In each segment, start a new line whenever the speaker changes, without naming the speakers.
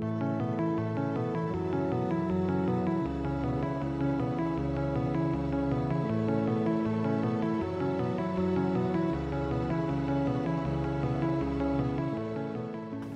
thank you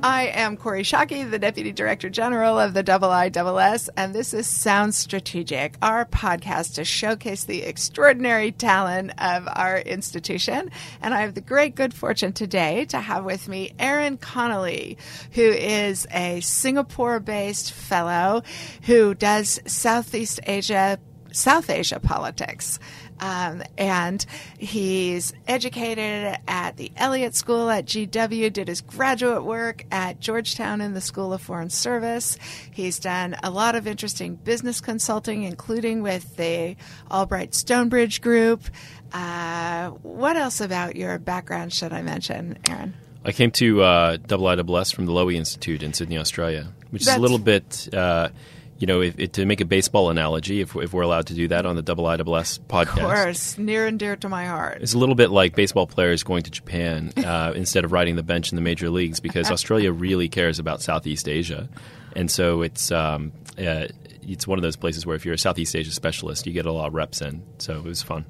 I am Kori Schake, the Deputy Director General of the IISS, and this is Sound Strategic, our podcast to showcase the extraordinary talent of our institution. And I have the great good fortune today to have with me Aaron Connelly, who is a Singapore based fellow who does Southeast Asia, South Asia politics. Um, and he's educated at the Elliott School at GW, did his graduate work at Georgetown in the School of Foreign Service. He's done a lot of interesting business consulting, including with the Albright Stonebridge Group. Uh, what else about your background should I mention, Aaron?
I came to uh, IISS from the Lowy Institute in Sydney, Australia, which That's is a little bit. Uh, you know, if, if, to make a baseball analogy, if, if, we're allowed to do that on the IISS podcast,
of course, near and dear to my heart.
It's a little bit like baseball players going to Japan uh, instead of riding the bench in the major leagues because Australia really cares about Southeast Asia, and so it's um, uh, it's one of those places where if you're a Southeast Asia specialist, you get a lot of reps in. So it was fun.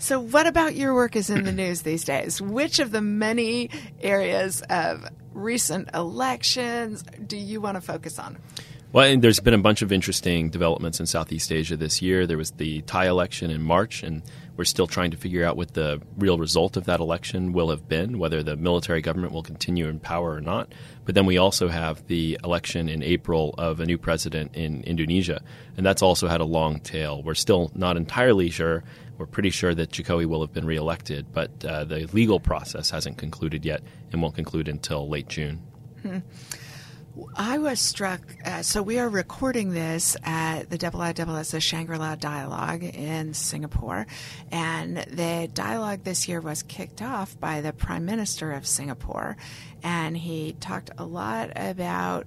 So, what about your work is in the news these days? Which of the many areas of recent elections do you want to focus on?
Well, there's been a bunch of interesting developments in Southeast Asia this year. There was the Thai election in March, and we're still trying to figure out what the real result of that election will have been, whether the military government will continue in power or not. But then we also have the election in April of a new president in Indonesia, and that's also had a long tail. We're still not entirely sure. We're pretty sure that Jokowi will have been reelected, but uh, the legal process hasn't concluded yet and won't conclude until late June.
Hmm. I was struck. Uh, so we are recording this at the IISS Shangri-La Dialogue in Singapore, and the dialogue this year was kicked off by the Prime Minister of Singapore, and he talked a lot about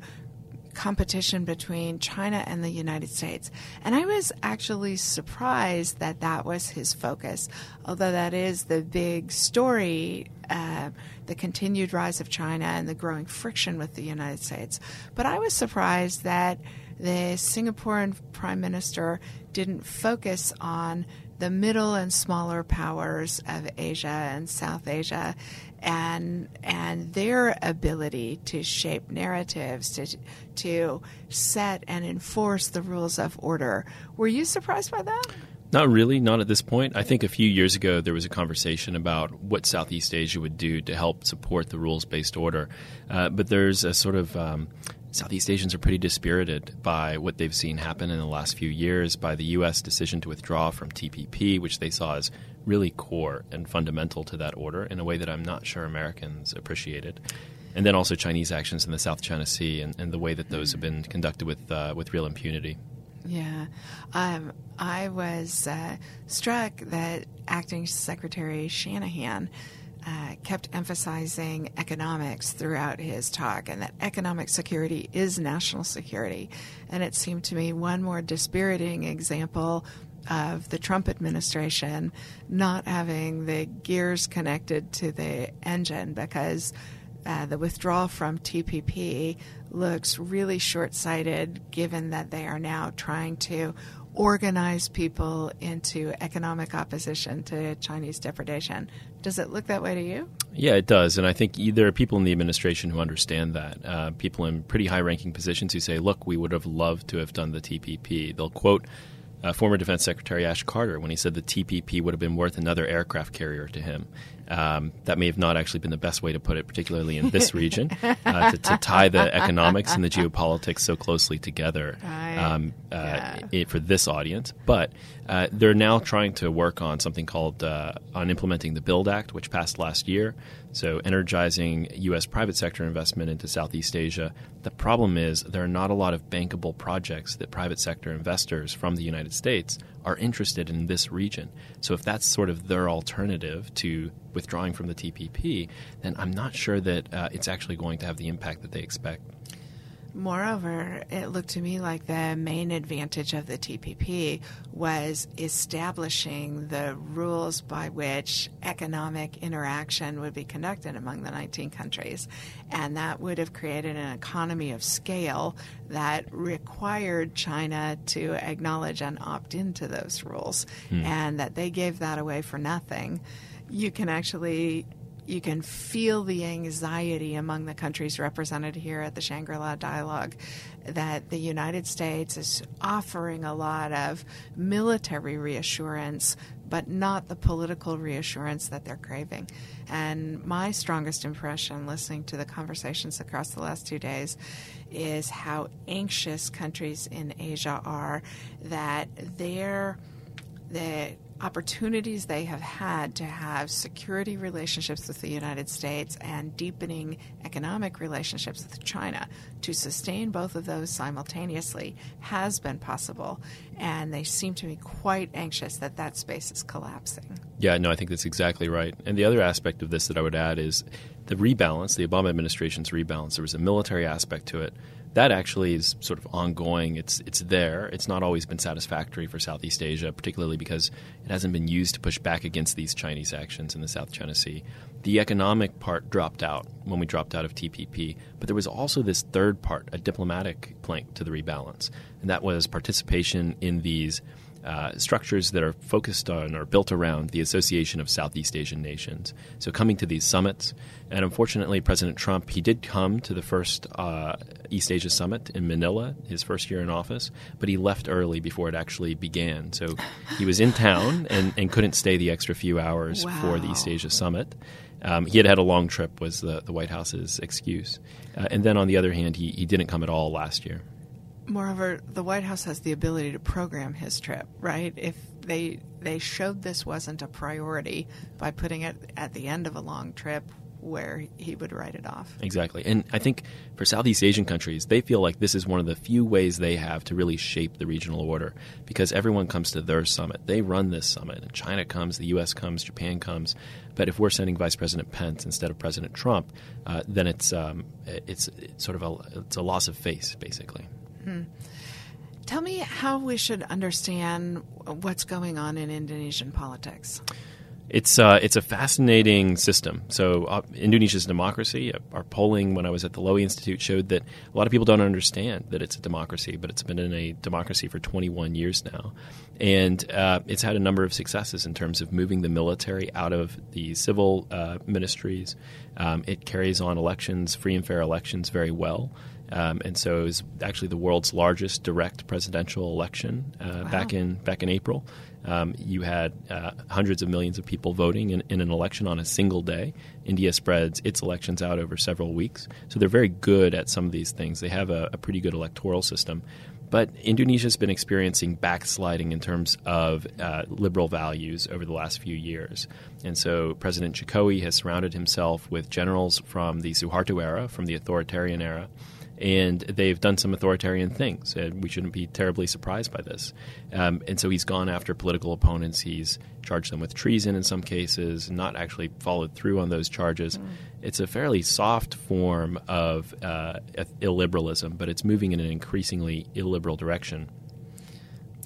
competition between China and the United States. And I was actually surprised that that was his focus, although that is the big story. Uh, the continued rise of China and the growing friction with the United States. But I was surprised that the Singaporean Prime Minister didn't focus on the middle and smaller powers of Asia and South Asia and and their ability to shape narratives to to set and enforce the rules of order. Were you surprised by that?
Not really, not at this point. I think a few years ago there was a conversation about what Southeast Asia would do to help support the rules based order. Uh, but there's a sort of um, Southeast Asians are pretty dispirited by what they've seen happen in the last few years, by the U.S. decision to withdraw from TPP, which they saw as really core and fundamental to that order in a way that I'm not sure Americans appreciated. And then also Chinese actions in the South China Sea and, and the way that those have been conducted with, uh, with real impunity.
Yeah. Um, I was uh, struck that Acting Secretary Shanahan uh, kept emphasizing economics throughout his talk and that economic security is national security. And it seemed to me one more dispiriting example of the Trump administration not having the gears connected to the engine because uh, the withdrawal from TPP looks really short sighted given that they are now trying to organize people into economic opposition to Chinese depredation. Does it look that way to you?
Yeah, it does. And I think there are people in the administration who understand that. Uh, people in pretty high ranking positions who say, look, we would have loved to have done the TPP. They'll quote uh, former Defense Secretary Ash Carter when he said the TPP would have been worth another aircraft carrier to him. Um, that may have not actually been the best way to put it, particularly in this region, uh, to, to, tie the economics and the geopolitics so closely together um, uh, yeah. it, for this audience. But uh, they're now trying to work on something called uh, on implementing the Build Act, which passed last year. So energizing U.S. private sector investment into Southeast Asia. The problem is there are not a lot of bankable projects that private sector investors from the United States are interested in this region. So if that's sort of their alternative to withdrawing from the TPP, then I'm not sure that uh, it's actually going to have the impact that they expect.
Moreover, it looked to me like the main advantage of the TPP was establishing the rules by which economic interaction would be conducted among the 19 countries. And that would have created an economy of scale that required China to acknowledge and opt into those rules, hmm. and that they gave that away for nothing. You can actually you can feel the anxiety among the countries represented here at the Shangri La Dialogue that the United States is offering a lot of military reassurance, but not the political reassurance that they're craving. And my strongest impression listening to the conversations across the last two days is how anxious countries in Asia are that they're the opportunities they have had to have security relationships with the United States and deepening economic relationships with China to sustain both of those simultaneously has been possible. And they seem to be quite anxious that that space is collapsing.
Yeah, no, I think that's exactly right. And the other aspect of this that I would add is the rebalance, the Obama administration's rebalance. There was a military aspect to it that actually is sort of ongoing. It's it's there. It's not always been satisfactory for Southeast Asia, particularly because it hasn't been used to push back against these Chinese actions in the South China Sea. The economic part dropped out when we dropped out of TPP, but there was also this third part, a diplomatic plank to the rebalance, and that was participation in these uh, structures that are focused on or built around the Association of Southeast Asian Nations. So coming to these summits, and unfortunately, President Trump he did come to the first uh, East Asia Summit in Manila, his first year in office, but he left early before it actually began. So he was in town and, and couldn't stay the extra few hours wow. for the East Asia Summit. Um, he had had a long trip, was the, the White House's excuse. Uh, and then on the other hand, he, he didn't come at all last year.
Moreover, the White House has the ability to program his trip, right? If they they showed this wasn't a priority by putting it at the end of a long trip where he would write it off.
Exactly. And I think for Southeast Asian countries, they feel like this is one of the few ways they have to really shape the regional order because everyone comes to their summit. They run this summit. And China comes, the U.S. comes, Japan comes. But if we're sending Vice President Pence instead of President Trump, uh, then it's, um, it's, it's sort of a, it's a loss of face, basically. Hmm.
Tell me how we should understand what's going on in Indonesian politics.
It's uh, it's a fascinating system. So uh, Indonesia's democracy. Uh, our polling when I was at the Lowy Institute showed that a lot of people don't understand that it's a democracy, but it's been in a democracy for 21 years now, and uh, it's had a number of successes in terms of moving the military out of the civil uh, ministries. Um, it carries on elections, free and fair elections, very well. Um, and so it was actually the world's largest direct presidential election uh, wow. back in back in April. Um, you had uh, hundreds of millions of people voting in, in, an election on a single day. India spreads its elections out over several weeks, so they're very good at some of these things. They have a, a pretty good electoral system. But Indonesia's been experiencing backsliding in terms of uh, liberal values over the last few years. And so President Jokowi has surrounded himself with generals from the Suharto era, from the authoritarian era, and they've done some authoritarian things. And we shouldn't be terribly surprised by this. Um, and so he's gone after political opponents. He's charged them with treason in some cases, not actually followed through on those charges. Mm. It's a fairly soft form of uh, illiberalism, but it's moving in an increasingly illiberal direction.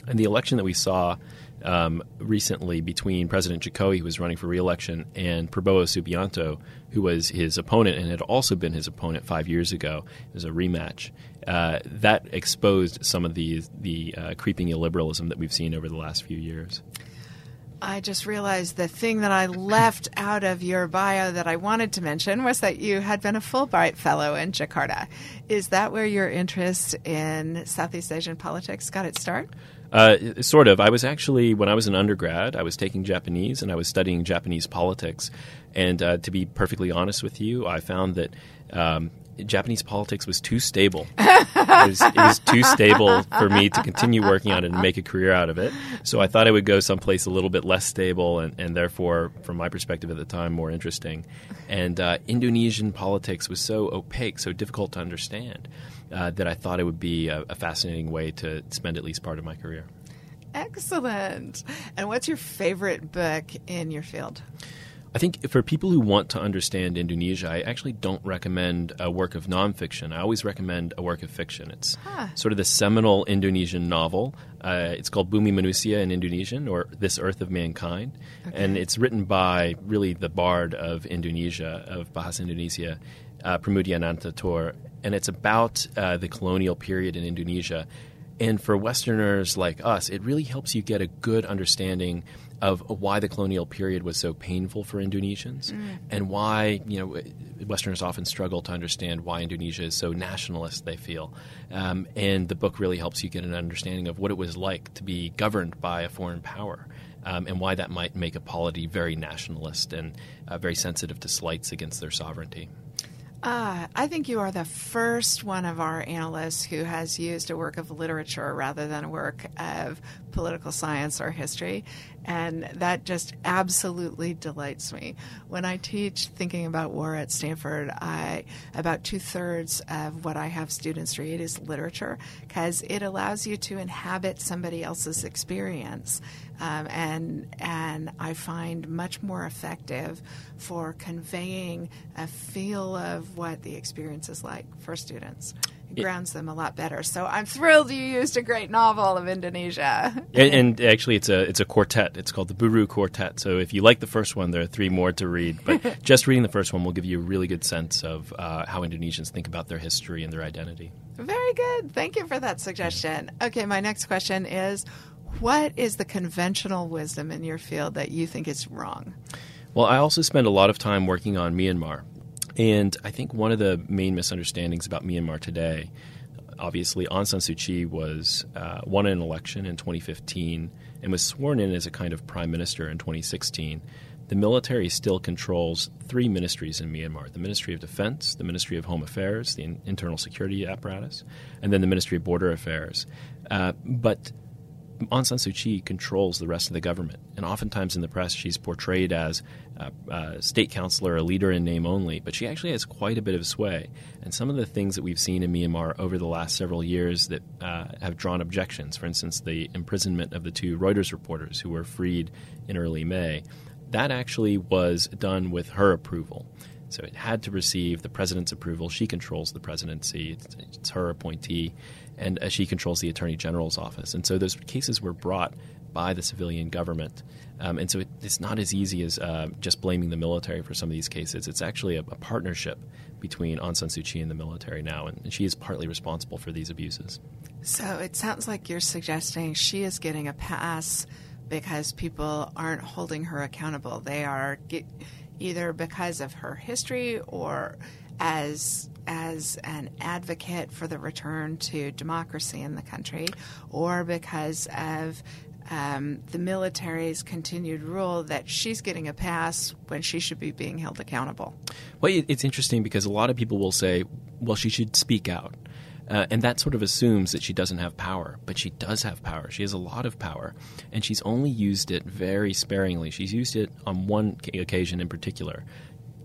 And the election that we saw um, recently between President Jokowi, who was running for reelection, and Prabowo Subianto, who was his opponent and had also been his opponent five years ago. It was a rematch. Uh, that exposed some of the the uh, creeping illiberalism that we've seen over the last few years.
I just realized the thing that I left out of your bio that I wanted to mention was that you had been a Fulbright Fellow in Jakarta. Is that where your interest in Southeast Asian politics got its start?
Uh, sort of. I was actually, when I was an undergrad, I was taking Japanese and I was studying Japanese politics. And uh, to be perfectly honest with you, I found that um, Japanese politics was too stable. it, was, it, was, too stable for me to continue working on it and make a career out of it. So I thought I would go someplace a little bit less stable and, and therefore, from my perspective at the time, more interesting. And uh, Indonesian politics was so opaque, so difficult to understand uh, that I thought it would be a, a fascinating way to spend at least part of my career.
Excellent. And what's your favorite book in your field?
I think for people who want to understand Indonesia, I actually don't recommend a work of nonfiction. I always recommend a work of fiction. It's huh. sort of the seminal Indonesian novel. Uh, it's called Bumi Manusia in Indonesian, or This Earth of Mankind. Okay. And it's written by really the bard of Indonesia, of Bahasa Indonesia, uh, Pramoedya Ananta Toer. And it's about uh, the colonial period in Indonesia. And for Westerners like us, it really helps you get a good understanding – of why the colonial period was so painful for Indonesians mm. and why, you know, Westerners often struggle to understand why Indonesia is so nationalist, they feel. Um, and the book really helps you get an understanding of what it was like to be governed by a foreign power. Um, and why that might make a polity very nationalist and uh, very sensitive to slights against their sovereignty.
Uh, I think you are the first one of our analysts who has used a work of literature rather than a work of political science or history. And that just absolutely delights me. When I teach thinking about war at Stanford, I about two thirds of what I have students read is literature because it allows you to inhabit somebody else's experience. Um, and and I find much more effective for conveying a feel of what the experience is like for students. It grounds them a lot better. So I'm thrilled you used a great novel of Indonesia.
and, and, actually, it's a it's a quartet. It's called the Buru Quartet. So if you like the first one, there are three more to read. But just reading the first one will give you a really good sense of uh, how Indonesians think about their history and their identity.
Very good. Thank you for that suggestion. Okay, my next question is what is the conventional wisdom in your field that you think is wrong?
Well, I also spend a lot of time working on Myanmar. And I think one of the main misunderstandings about Myanmar today, obviously, Aung San Suu Kyi was uh, won an election in 2015 and was sworn in as a kind of prime minister in 2016. The military still controls three ministries in Myanmar the Ministry of Defense, the Ministry of Home Affairs, the internal security apparatus, and then the Ministry of Border Affairs. Uh, but Aung San Suu Kyi controls the rest of the government, and oftentimes in the press she's portrayed as a, a, state counselor, a leader in name only, but she actually has quite a bit of sway. And some of the things that we've seen in Myanmar over the last several years that uh, have drawn objections, for instance, the imprisonment of the two Reuters reporters who were freed in early May, that actually was done with her approval. So it had to receive the president's approval. She controls the presidency; it's, it's her appointee and uh, she controls the attorney general's office. And so those cases were brought by the civilian government. Um, and so it, it's not as easy as uh, just blaming the military for some of these cases. It's actually a, a, partnership between Aung San Suu Kyi and the military now, and, and she is partly responsible for these abuses.
So it sounds like you're suggesting she is getting a pass because people aren't holding her accountable. They are get, either because of her history or as as an advocate for the return to democracy in the country, or because of um, the military's continued rule that she's getting a pass when she should be being held accountable.
Well, it's interesting because a lot of people will say, well, she should speak out. Uh, and that sort of assumes that she doesn't have power, but she does have power. She has a lot of power, and she's only used it very sparingly. She's used it on one occasion in particular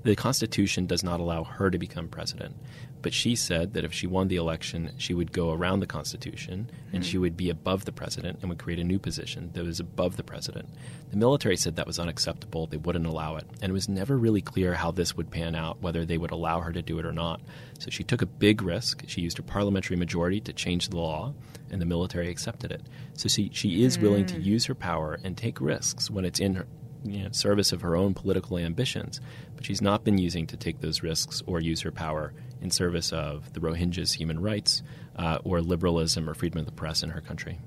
the Constitution does not allow her to become president. But she said that if she won the election, she would go around the Constitution mm-hmm. and she would be above the president and would create a new position that was above the president. The military said that was unacceptable. They wouldn't allow it. And it was never really clear how this would pan out, whether they would allow her to do it or not. So she took a big risk. She used her parliamentary majority to change the law, and the military accepted it. So she, she is willing to mm. use her power and take risks when it's in her, you know, service of her own political ambitions, but she's not been using to take those risks or use her power in service of the Rohingyas' human rights uh, or liberalism or freedom of the press in her country.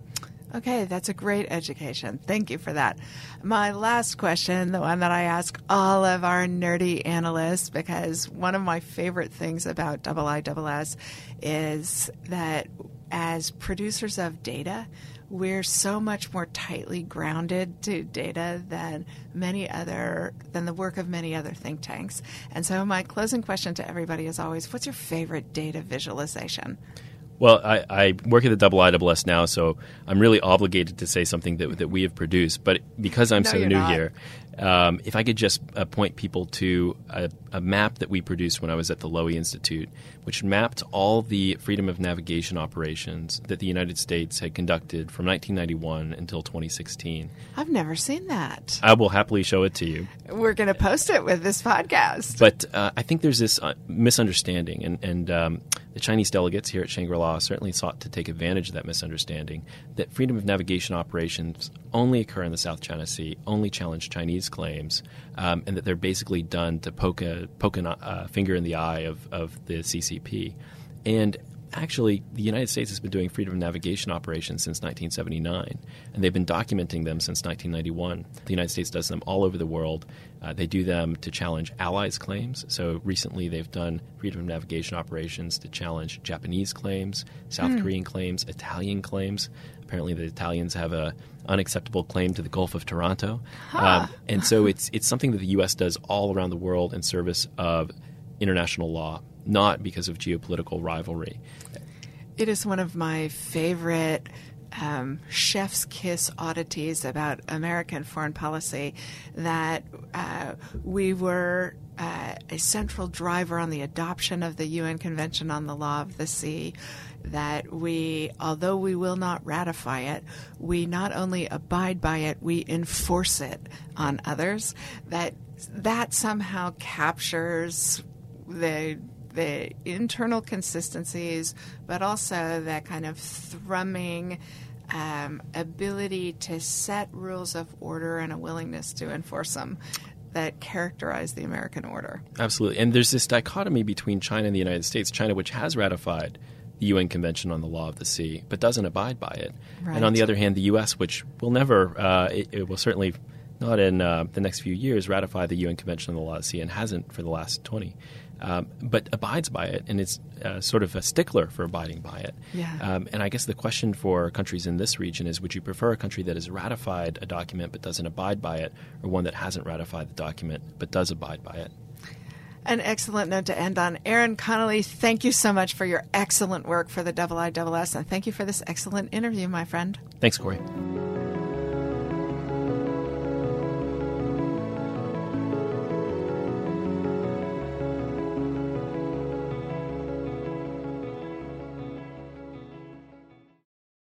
Okay, that's a great education. Thank you for that. My last question, the one that I ask all of our nerdy analysts, because one of my favorite things about IISS is that as producers of data, we're so much more tightly grounded to data than many other than the work of many other think tanks. And so my closing question to everybody is always what's your favorite data visualization?
Well, I, I, work at the double IISS now, so I'm really obligated to say something that, that we have produced. But because I'm
no,
so new
not.
here, Um, if I could just uh, point people to a, a, map that we produced when I was at the Lowy Institute, which mapped all the freedom of navigation operations that the United States had conducted from 1991 until 2016.
I've never seen that.
I will happily show it to you.
We're going to post it with this podcast.
But uh, I think there's this uh, misunderstanding, and, and um, the Chinese delegates here at Shangri La certainly sought to take advantage of that misunderstanding that freedom of navigation operations only occur in the South China Sea, only challenge Chinese claims, um, and that they're basically done to poke a, poke a uh, finger in the eye of, of the CCP. And actually, the United States has been doing freedom of navigation operations since 1979, and they've been documenting them since 1991. The United States does them all over the world. Uh, they do them to challenge allies' claims. So recently, they've done freedom of navigation operations to challenge Japanese claims, South mm. Korean claims, Italian claims. Apparently, the Italians have a unacceptable claim to the Gulf of Taranto, huh. um, and so it's it's something that the U.S. does all around the world in service of international law not because of geopolitical rivalry.
It is one of my favorite um, chef's kiss oddities about American foreign policy that uh, we were uh, a central driver on the adoption of the UN Convention on the Law of the Sea. That we, although we will not ratify it, we not only abide by it, we enforce it on others. That that somehow captures the the internal consistencies, but also that kind of thrumming um, ability to set rules of order and a willingness to enforce them that characterize the American order.
Absolutely. And there's this dichotomy between China and the United States. China, which has ratified the UN Convention on the Law of the Sea, but doesn't abide by it. Right. And on the other hand, the U.S., which will never, uh, it, it, will certainly not in uh, the next few years, ratify the UN Convention on the Law of the Sea and hasn't for the last 20 um, but abides by it and is uh, sort of a stickler for abiding by it.
Yeah.
Um, and I guess the question for countries in this region is would you prefer a country that has ratified a document but doesn't abide by it, or one that hasn't ratified the document but does abide by it?
An excellent note to end on. Aaron Connelly, thank you so much for your excellent work for the IISS, and thank you for this excellent interview, my friend.
Thanks, Kori.